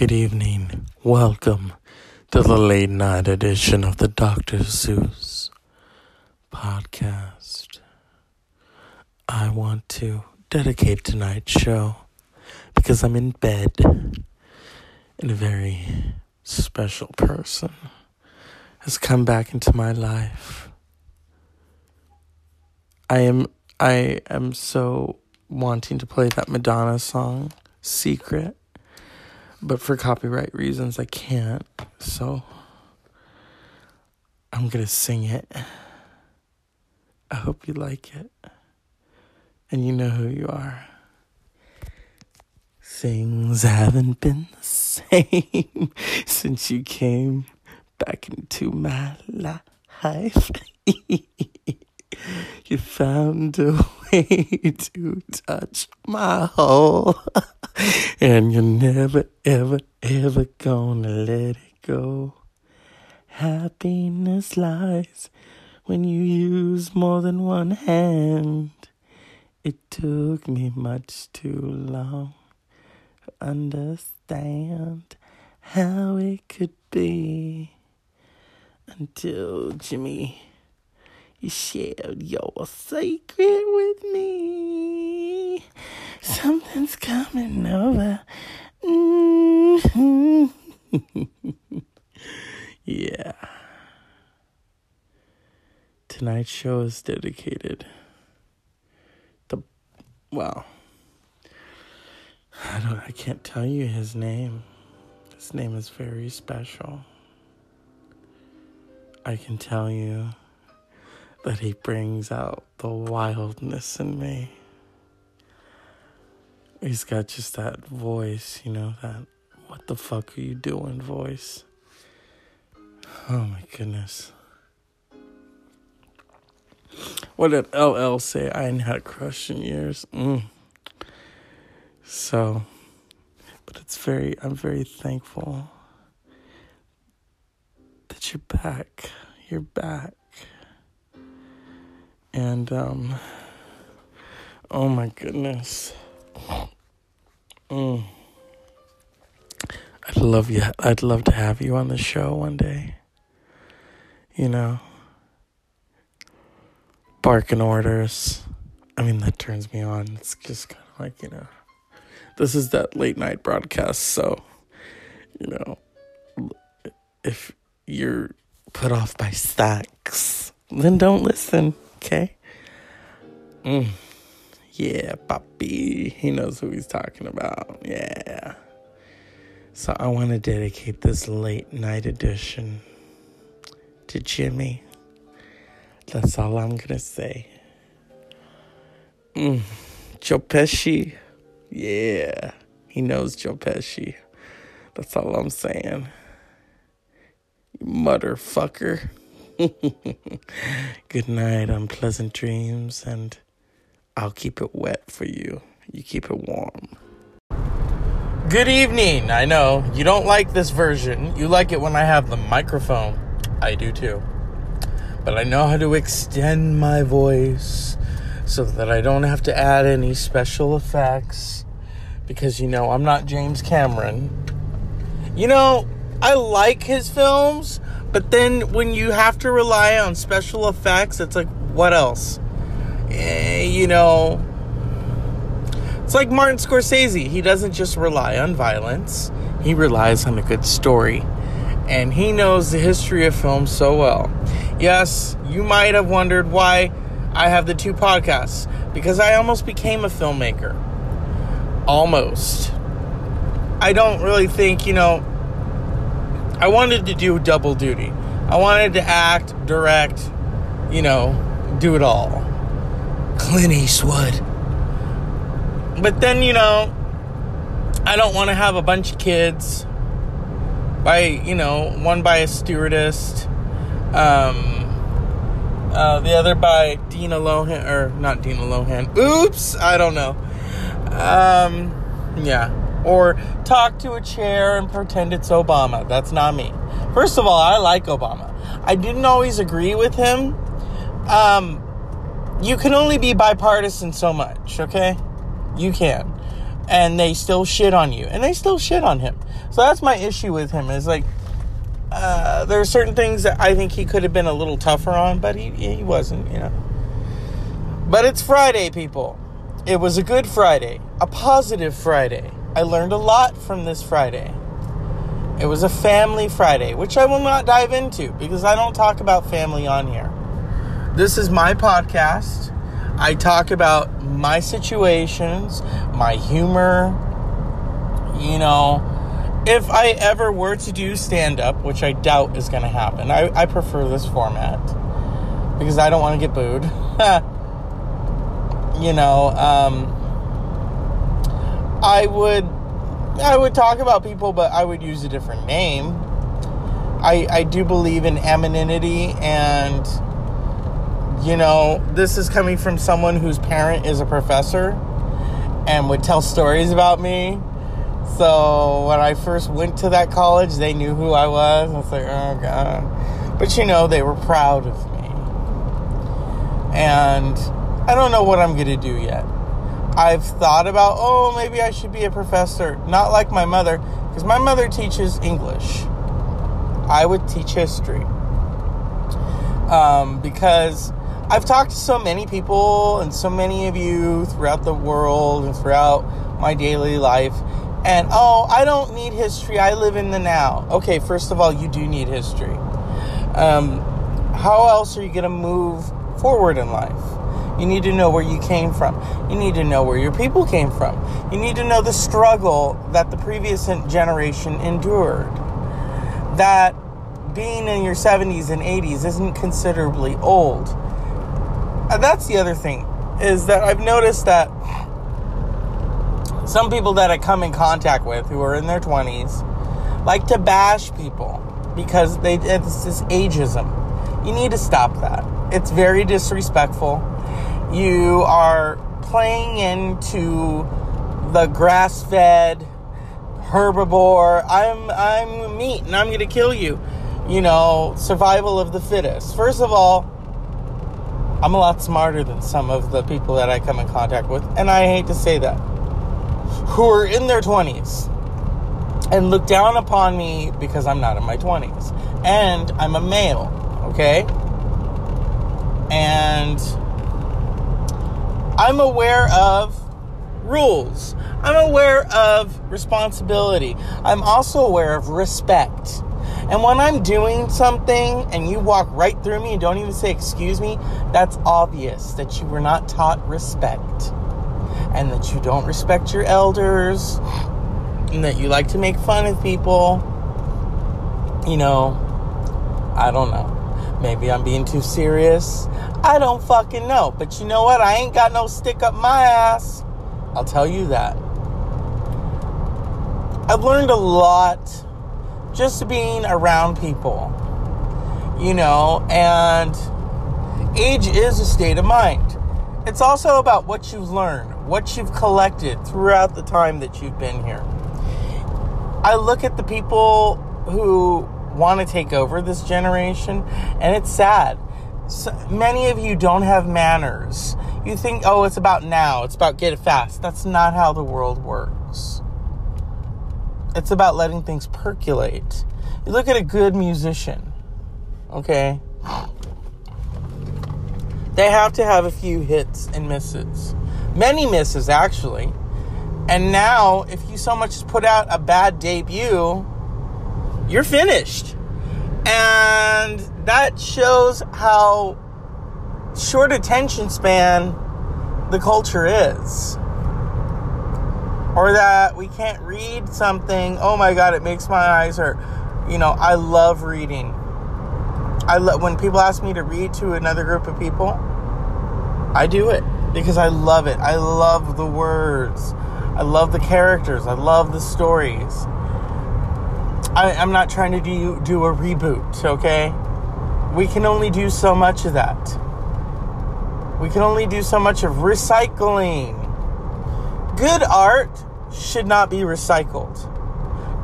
Good evening. Welcome to the late night edition of the Dr. Zeus podcast. I want to dedicate tonight's show because I'm in bed and a very special person has come back into my life. I am I am so wanting to play that Madonna song, Secret, but for copyright reasons I can't. So I'm going to sing it. I hope you like it. And you know who you are. Things haven't been the same since you came back into my life. you found a way to touch my hole, and you're never, ever, ever gonna let it go. Happiness lies when you use more than one hand. It took me much too long to understand how it could be until Jimmy you shared your secret with me. Something's coming over. Mm-hmm. yeah. Tonight's show is dedicated to well I don't I can't tell you his name. His name is very special. I can tell you that he brings out the wildness in me. He's got just that voice, you know, that what the fuck are you doing voice. Oh my goodness. What did LL say? I ain't had a crush in years. Mm. So, but it's very, I'm very thankful that you're back. You're back. And, um, oh my goodness. Mm. I'd love you. I'd love to have you on the show one day. You know, barking orders. I mean, that turns me on. It's just kind of like, you know, this is that late night broadcast. So, you know, if you're put off by stacks, then don't listen. Okay. Mm. Yeah, Papi. He knows who he's talking about. Yeah. So I want to dedicate this late night edition to Jimmy. That's all I'm going to say. Mm. Joe Pesci. Yeah. He knows Joe Pesci. That's all I'm saying. You motherfucker. Good night, unpleasant dreams, and I'll keep it wet for you. You keep it warm. Good evening. I know you don't like this version. You like it when I have the microphone. I do too. But I know how to extend my voice so that I don't have to add any special effects because you know I'm not James Cameron. You know, I like his films, but then when you have to rely on special effects, it's like, what else? Eh, you know, it's like Martin Scorsese. He doesn't just rely on violence, he relies on a good story. And he knows the history of film so well. Yes, you might have wondered why I have the two podcasts. Because I almost became a filmmaker. Almost. I don't really think, you know, I wanted to do double duty. I wanted to act, direct, you know, do it all. Clint Eastwood. But then, you know, I don't want to have a bunch of kids by, you know, one by a stewardess, um, uh, the other by Dina Lohan, or not Dina Lohan. Oops, I don't know. Um, yeah or talk to a chair and pretend it's Obama. That's not me. First of all, I like Obama. I didn't always agree with him. Um, you can only be bipartisan so much, okay? You can. and they still shit on you and they still shit on him so that's my issue with him is like uh, there are certain things that i think he could have been a little tougher on but he, he wasn't you know but it's friday people it was a good friday a positive friday i learned a lot from this friday it was a family friday which i will not dive into because i don't talk about family on here this is my podcast I talk about my situations, my humor. You know, if I ever were to do stand up, which I doubt is going to happen, I, I prefer this format because I don't want to get booed. you know, um, I would I would talk about people, but I would use a different name. I, I do believe in anonymity and you know, this is coming from someone whose parent is a professor and would tell stories about me. So when I first went to that college, they knew who I was. I was like, oh god. But you know, they were proud of me. And I don't know what I'm gonna do yet. I've thought about, oh, maybe I should be a professor. Not like my mother, because my mother teaches English. I would teach history. Um, because I've talked to so many people and so many of you throughout the world and throughout my daily life. And oh, I don't need history. I live in the now. Okay, first of all, you do need history. Um, how else are you going to move forward in life? You need to know where you came from. You need to know where your people came from. You need to know the struggle that the previous generation endured. That being in your 70s and 80s isn't considerably old and that's the other thing is that I've noticed that some people that I come in contact with who are in their 20s like to bash people because they it's this ageism. You need to stop that. It's very disrespectful. You are playing into the grass-fed herbivore. I'm I'm meat and I'm to kill you. You know, survival of the fittest. First of all, I'm a lot smarter than some of the people that I come in contact with, and I hate to say that, who are in their 20s and look down upon me because I'm not in my 20s. And I'm a male, okay? And I'm aware of rules. I'm aware of responsibility. I'm also aware of respect. And when I'm doing something and you walk right through me and don't even say excuse me, that's obvious that you were not taught respect and that you don't respect your elders and that you like to make fun of people. You know, I don't know. Maybe I'm being too serious. I don't fucking know. But you know what? I ain't got no stick up my ass. I'll tell you that. I've learned a lot just being around people, you know, and age is a state of mind. It's also about what you've learned, what you've collected throughout the time that you've been here. I look at the people who want to take over this generation, and it's sad. So many of you don't have manners. You think, oh, it's about now, it's about get it fast. That's not how the world works. It's about letting things percolate. You look at a good musician, okay? They have to have a few hits and misses. Many misses, actually. And now, if you so much as put out a bad debut, you're finished. And that shows how short attention span the culture is or that we can't read something. Oh my God, it makes my eyes hurt. You know, I love reading. I love when people ask me to read to another group of people. I do it because I love it. I love the words. I love the characters. I love the stories. I, am not trying to do do a reboot. Okay, we can only do so much of that. We can only do so much of recycling Good art should not be recycled.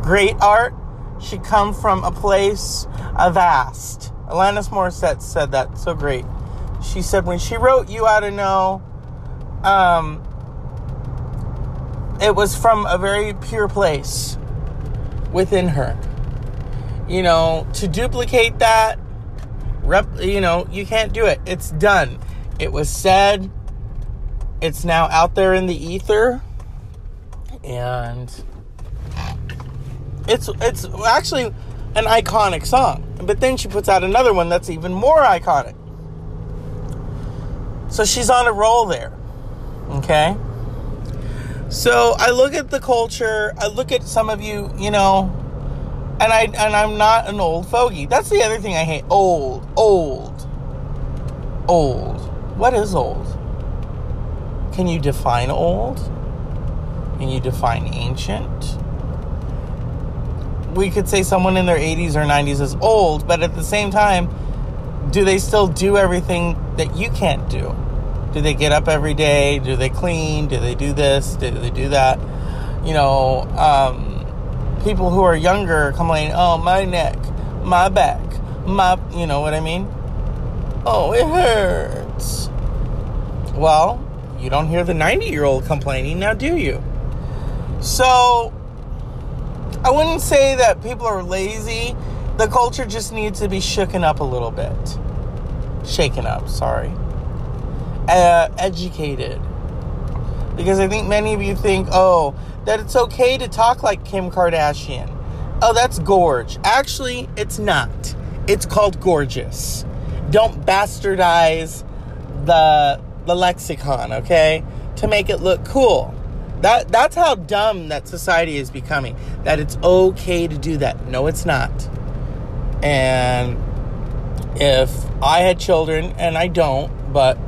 Great art should come from a place of vast. Alanis Morissette said that so great. She said when she wrote "You Ought to Know," um, it was from a very pure place within her. You know, to duplicate that, rep, you know, you can't do it. It's done. It was said. It's now out there in the ether, and it's it's actually an iconic song. But then she puts out another one that's even more iconic. So she's on a roll there. Okay? So I look at the culture, I look at some of you, you know, and I and I'm not an old fogey. That's the other thing I hate. Old, old, old. What is old? Can you define old? Can you define ancient? We could say someone in their 80s or 90s is old, but at the same time, do they still do everything that you can't do? Do they get up every day? Do they clean? Do they do this? Do they do that? You know, um, people who are younger complain, oh, my neck, my back, my, you know what I mean? Oh, it hurts. Well, you don't hear the 90 year old complaining now, do you? So, I wouldn't say that people are lazy. The culture just needs to be shooken up a little bit. Shaken up, sorry uh, educated. Because I think many of you think, oh, that it's okay to talk like Kim Kardashian. Oh, that's gorge. Actually, it's not. It's called gorgeous. Don't bastardize the the lexicon, okay? To make it look cool. That that's how dumb that society is becoming. That it's okay to do that. No, it's not. And if I had children, and I don't, but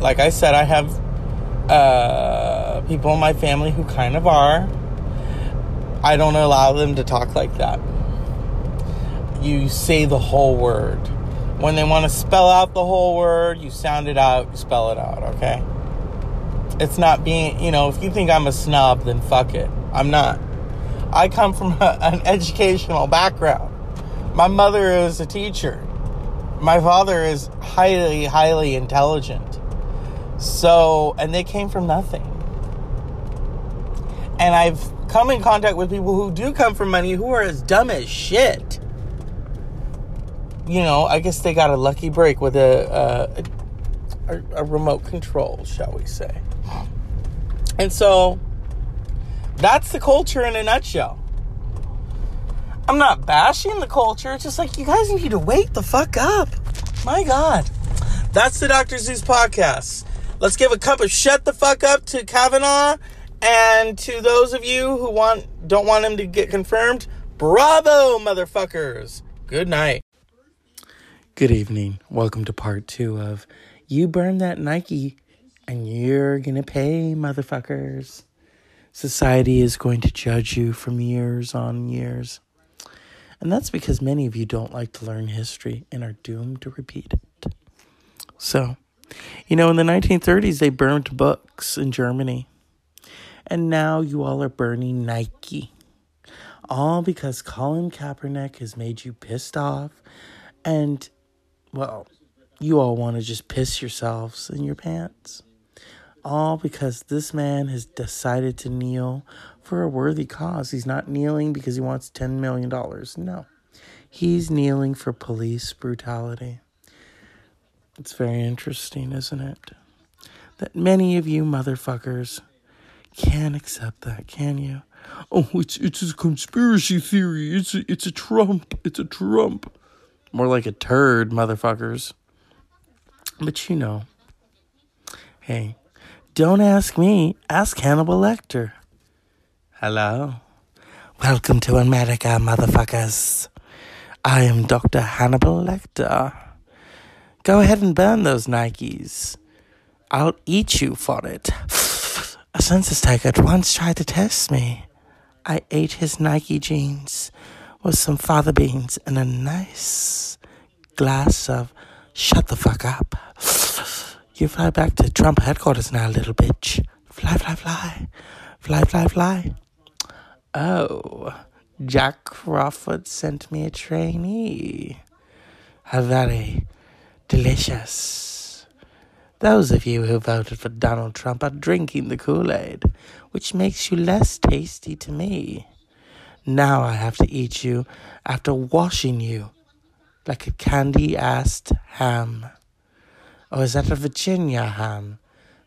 like I said, I have uh, people in my family who kind of are. I don't allow them to talk like that. You say the whole word. When they want to spell out the whole word, you sound it out, you spell it out, okay? It's not being, you know, if you think I'm a snob, then fuck it. I'm not. I come from a, an educational background. My mother is a teacher. My father is highly, highly intelligent. So, and they came from nothing. And I've come in contact with people who do come from money who are as dumb as shit. You know, I guess they got a lucky break with a, a, a remote control, shall we say. And so, that's the culture in a nutshell. I'm not bashing the culture. It's just like you guys need to wake the fuck up. My God. That's the Dr. Zeus podcast. Let's give a cup of shut the fuck up to Kavanaugh. And to those of you who want don't want him to get confirmed, bravo, motherfuckers. Good night. Good evening. Welcome to part two of You Burn That Nike and You're Gonna Pay, motherfuckers. Society is going to judge you from years on years. And that's because many of you don't like to learn history and are doomed to repeat it. So, you know, in the 1930s, they burned books in Germany. And now you all are burning Nike. All because Colin Kaepernick has made you pissed off. And, well, you all want to just piss yourselves in your pants. All because this man has decided to kneel for a worthy cause. He's not kneeling because he wants $10 million. No. He's kneeling for police brutality. It's very interesting, isn't it? That many of you motherfuckers can't accept that, can you? Oh, it's it's a conspiracy theory. It's a, it's a Trump. It's a Trump. More like a turd, motherfuckers. But you know, hey, don't ask me. Ask Hannibal Lecter. Hello. Welcome to America, motherfuckers. I am Dr. Hannibal Lecter. Go ahead and burn those Nikes. I'll eat you for it. A census taker once tried to test me. I ate his Nike jeans with some fava beans and a nice glass of shut the fuck up. You fly back to Trump headquarters now, little bitch. Fly, fly, fly. Fly, fly, fly. Oh, Jack Crawford sent me a trainee. How very delicious. Those of you who voted for Donald Trump are drinking the Kool Aid, which makes you less tasty to me. Now I have to eat you after washing you like a candy assed ham. Or is that a Virginia ham?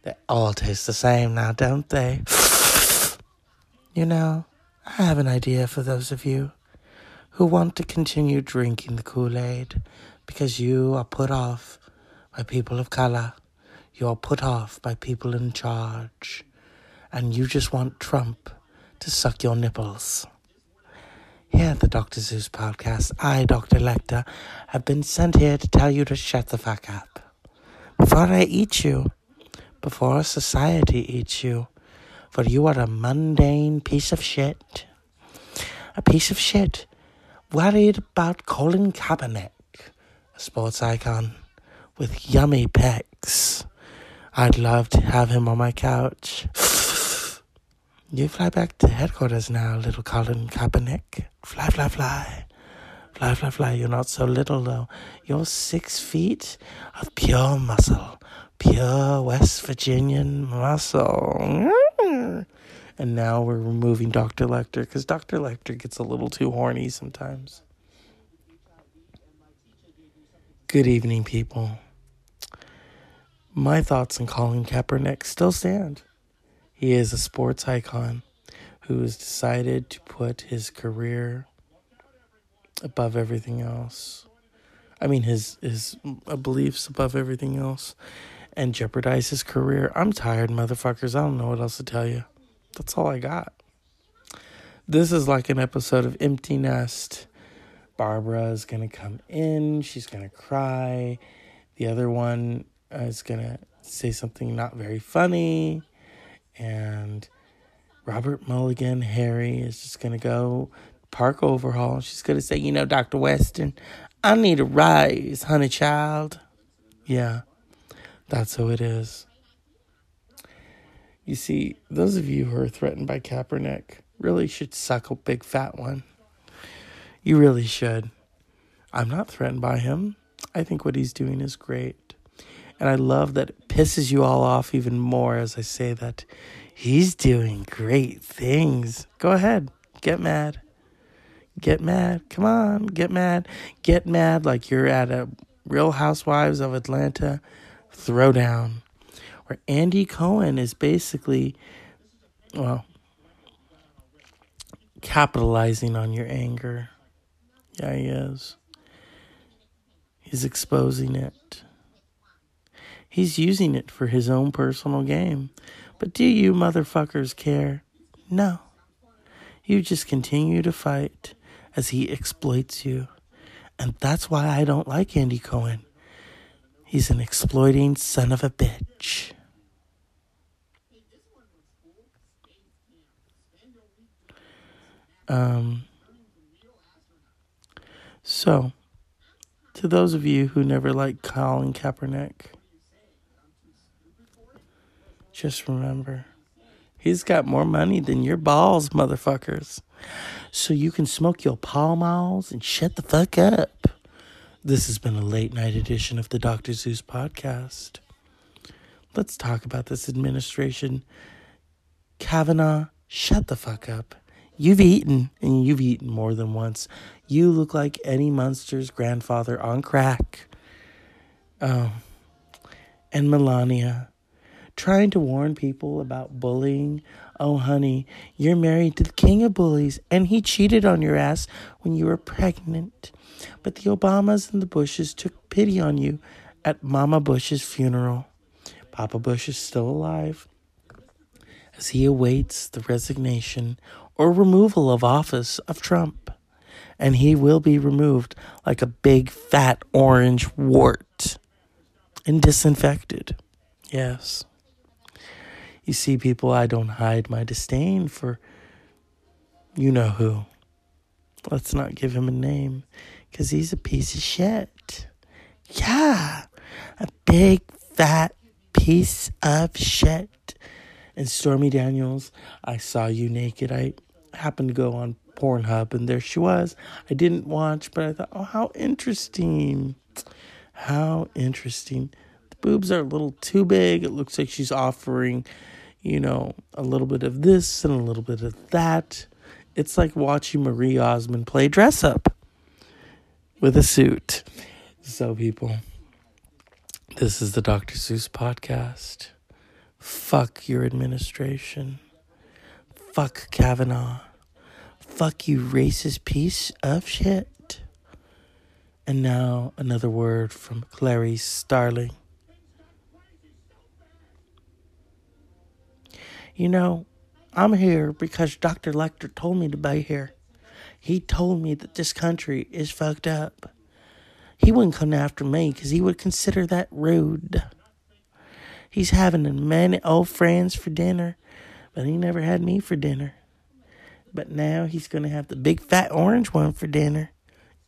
They all taste the same now, don't they? you know, I have an idea for those of you who want to continue drinking the Kool Aid because you are put off by people of color. You are put off by people in charge. And you just want Trump to suck your nipples. Here at the Dr. Zeus podcast, I, Dr. Lecter, have been sent here to tell you to shut the fuck up. Before I eat you, before society eats you, for you are a mundane piece of shit. A piece of shit worried about Colin Kaepernick, a sports icon with yummy pecs. I'd love to have him on my couch. You fly back to headquarters now, little Colin Kaepernick. Fly, fly, fly. Fly, fly, fly. You're not so little, though. You're six feet of pure muscle. Pure West Virginian muscle. And now we're removing Dr. Lecter because Dr. Lecter gets a little too horny sometimes. Good evening, people. My thoughts on Colin Kaepernick still stand. He is a sports icon who has decided to put his career above everything else. I mean, his his beliefs above everything else, and jeopardize his career. I'm tired, motherfuckers. I don't know what else to tell you. That's all I got. This is like an episode of Empty Nest. Barbara is going to come in. She's going to cry. The other one is going to say something not very funny. And Robert Mulligan, Harry, is just going to go park overhaul. She's going to say, You know, Dr. Weston, I need a rise, honey child. Yeah, that's who it is. You see, those of you who are threatened by Kaepernick really should suck a big fat one. You really should. I'm not threatened by him. I think what he's doing is great. And I love that it pisses you all off even more as I say that he's doing great things. Go ahead, get mad. Get mad. Come on, get mad. Get mad like you're at a Real Housewives of Atlanta throwdown where Andy Cohen is basically, well, capitalizing on your anger. Yeah, he is. He's exposing it. He's using it for his own personal game. But do you motherfuckers care? No. You just continue to fight as he exploits you. And that's why I don't like Andy Cohen. He's an exploiting son of a bitch. Um, so, to those of you who never liked Colin Kaepernick, just remember, he's got more money than your balls, motherfuckers. So you can smoke your Pall Malls and shut the fuck up. This has been a late night edition of the Dr. Zeus podcast. Let's talk about this administration. Kavanaugh, shut the fuck up. You've eaten, and you've eaten more than once. You look like Eddie Munster's grandfather on crack. Oh, and Melania, trying to warn people about bullying. Oh, honey, you're married to the king of bullies, and he cheated on your ass when you were pregnant. But the Obamas and the Bushes took pity on you at Mama Bush's funeral. Papa Bush is still alive as he awaits the resignation or removal of office of Trump. And he will be removed like a big fat orange wart and disinfected. Yes. You see, people, I don't hide my disdain for you know who. Let's not give him a name because he's a piece of shit. Yeah, a big fat piece of shit. And Stormy Daniels, I saw you naked. I happened to go on Pornhub and there she was. I didn't watch, but I thought, oh, how interesting. How interesting. The boobs are a little too big. It looks like she's offering, you know, a little bit of this and a little bit of that. It's like watching Marie Osmond play dress up with a suit. So, people, this is the Dr. Seuss podcast. Fuck your administration. Fuck Kavanaugh. Fuck you, racist piece of shit. And now another word from Clarice Starling. You know, I'm here because Dr. Lecter told me to be here. He told me that this country is fucked up. He wouldn't come after me because he would consider that rude. He's having many old friends for dinner, but he never had me for dinner. But now he's going to have the big fat orange one for dinner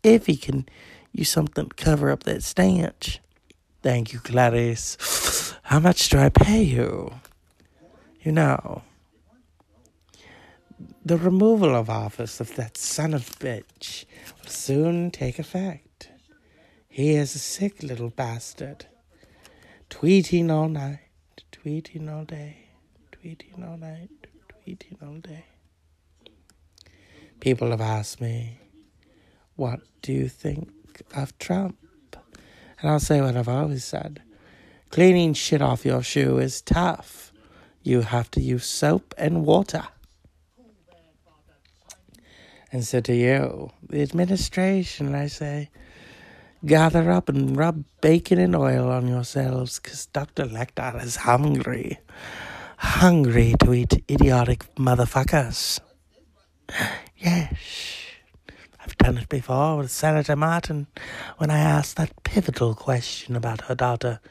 if he can use something to cover up that stench. Thank you, Clarice. How much do I pay you? You know, the removal of office of that son of a bitch will soon take effect. He is a sick little bastard, tweeting all night, tweeting all day, tweeting all night, tweeting all day. People have asked me, What do you think of Trump? And I'll say what I've always said cleaning shit off your shoe is tough. You have to use soap and water. And so to you, the administration, I say, gather up and rub bacon and oil on yourselves, because Dr. Lecter is hungry. Hungry to eat idiotic motherfuckers. Yes. I've done it before with Senator Martin when I asked that pivotal question about her daughter,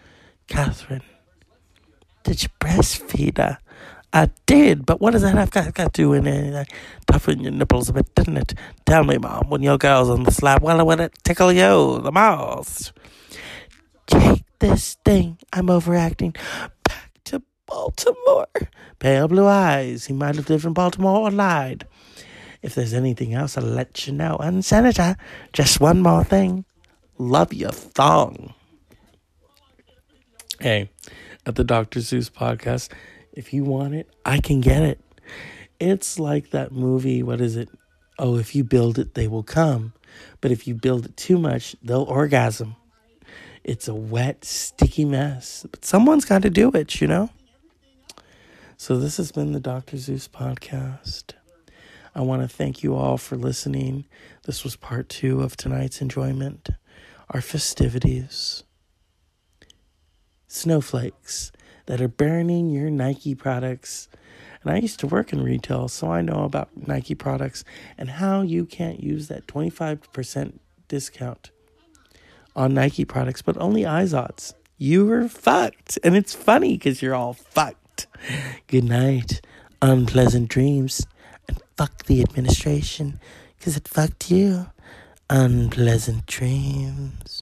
Catherine. Did you breastfeed her? I did, but what does that have got, got to do with anything? Toughen your nipples a bit, didn't it? Tell me, Mom, when your girl's on the slab, well, I want to tickle you the most. Take this thing. I'm overacting. Back to Baltimore. Pale blue eyes. He might have lived in Baltimore or lied. If there's anything else, I'll let you know. And, Senator, just one more thing. Love your thong. Hey, at the Dr. Zeus podcast, if you want it, I can get it. It's like that movie, what is it? Oh, if you build it, they will come. But if you build it too much, they'll orgasm. It's a wet, sticky mess. But someone's got to do it, you know? So this has been the Dr. Zeus podcast. I want to thank you all for listening. This was part two of tonight's enjoyment, our festivities. Snowflakes that are burning your Nike products. And I used to work in retail, so I know about Nike products and how you can't use that 25% discount on Nike products, but only Izod's. You were fucked. And it's funny because you're all fucked. Good night. Unpleasant dreams fuck the administration because it fucked you. Unpleasant dreams.